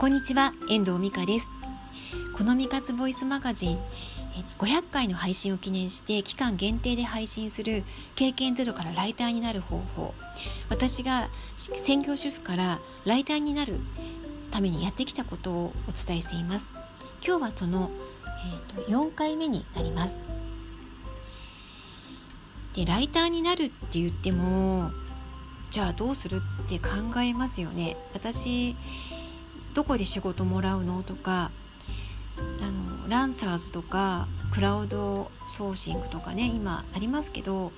こんにちは遠藤美香です。このみかつボイスマガジン500回の配信を記念して期間限定で配信する経験ゼロからライターになる方法。私が専業主婦からライターになるためにやってきたことをお伝えしています。今日はその、えーと、4回目になります。でライターになるって言ってもじゃあどうするって考えますよね。私どこで仕事もらうの？とかあのランサーズとかクラウドソーシングとかね今ありますけど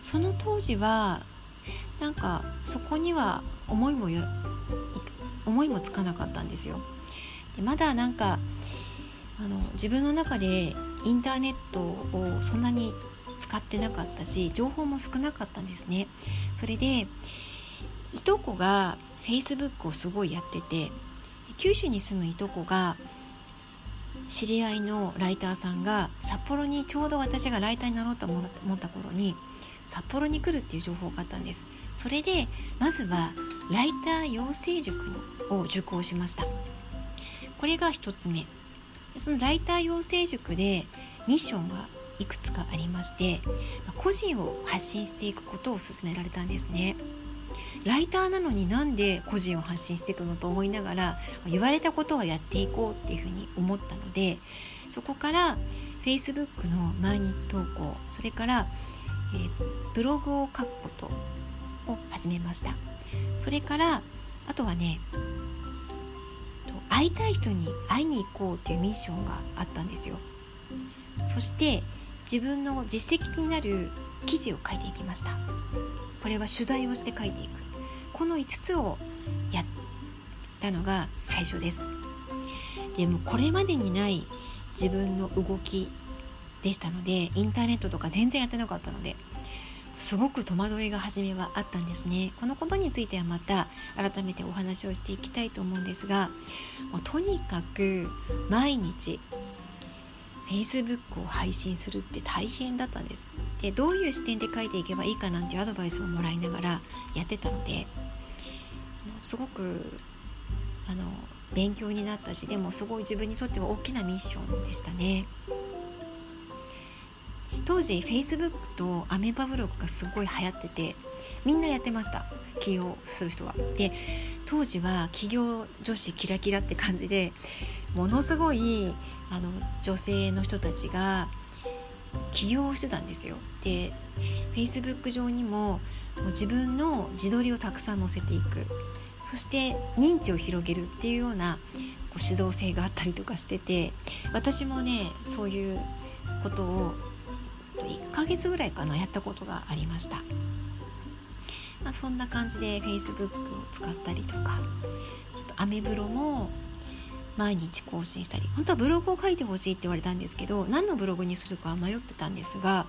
その当時はなんかそこには思いもよ思いもつかなかったんですよ。でまだなんかあの自分の中でインターネットをそんなに使ってなかったし情報も少なかったんですね。それでいとこが Facebook をすごいやってて九州に住むいとこが知り合いのライターさんが札幌にちょうど私がライターになろうと思った頃に札幌に来るっていう情報があったんです。それでまずはライター養成塾を受講しました。これが1つ目。そのライター養成塾でミッションがいくつかありまして個人を発信していくことを勧められたんですね。ライターなのになんで個人を発信していくのと思いながら言われたことはやっていこうっていうふうに思ったのでそこから Facebook の毎日投稿それから、えー、ブログを書くことを始めました。それからあとはね会いたい人に会いに行こうっていうミッションがあったんですよ。そして自分の実績になる記事を書いていきました。これは取材をして書いていく。この5つをやったのが最初です。でもこれまでにない自分の動きでしたのでインターネットとか全然やってなかったのですごく戸惑いが初めはあったんですね。このことについてはまた改めてお話をしていきたいと思うんですがもうとにかく毎日 Facebook を配信するって大変だったんです。でどういう視点で書いていけばいいかなんていうアドバイスをもらいながらやってたのですごくあの勉強になったしでもすごい自分にとっては大きなミッションでしたね。当時 Facebook とアメバブログがすごい流行っててみんなやってました起業する人は。で当時は起業女子キラキラって感じでものすごいあの女性の人たちが起業してたんですよ。で Facebook 上にももう自分の自撮りをたくさん載せていくそして認知を広げるっていうようなこう指導性があったりとかしてて私もねそういうことを1ヶ月ぐらいかなやったことがありました。まあ、そんな感じで Facebook を使ったりとかあとアメブロも毎日更新したり本当はブログを書いてほしいって言われたんですけど何のブログにするか迷ってたんですが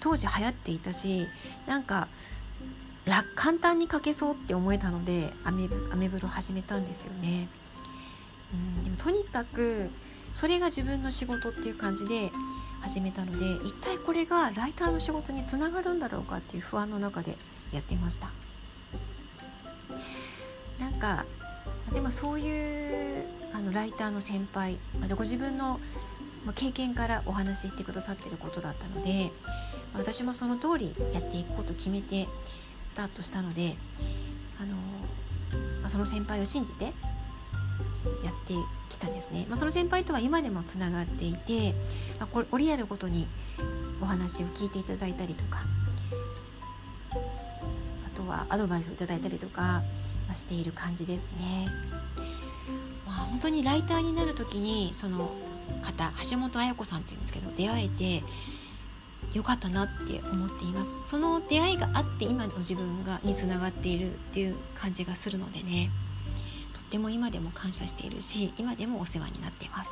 当時流行っていたしなんか簡単に書けそうって思えたのでアメブロ始めたんですよね。うんでもとにかくそれが自分の仕事っていう感じで始めたので一体これがライターの仕事につながるんだろうかっていう不安の中でやってました。なんかでもそういうあのライターの先輩またご自分の経験からお話ししてくださってることだったので私もその通りやっていこうと決めてスタートしたのであの、まあ、その先輩を信じてやってきたんですね、まあ、その先輩とは今でもつながっていて、あ、これ折り合るごとにお話を聞いていただいたりとかはアドバイスをいただいたりとかしている感じですね。まあ、本当にライターになる時にその方橋本彩子さんっていうんですけど出会えてよかったなって思っています。その出会いがあって今の自分がにつながっているっていう感じがするのでね。とっても今でも感謝しているし今でもお世話になっています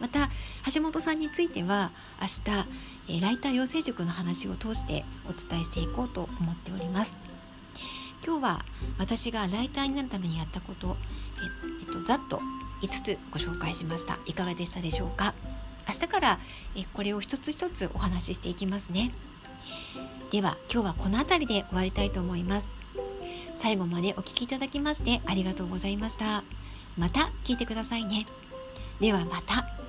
また橋本さんについては明日、えライター養成塾の話を通してお伝えしていこうと思っております。今日は私がライターになるためにやったことえ、えっと、ざっと5つご紹介しました。いかがでしたでしょうか？明日からえこれを一つ一つお話ししていきますね。では今日はこの辺りで終わりたいと思います。最後までお聴きいただきましてありがとうございました。また聞いてくださいね。ではまた。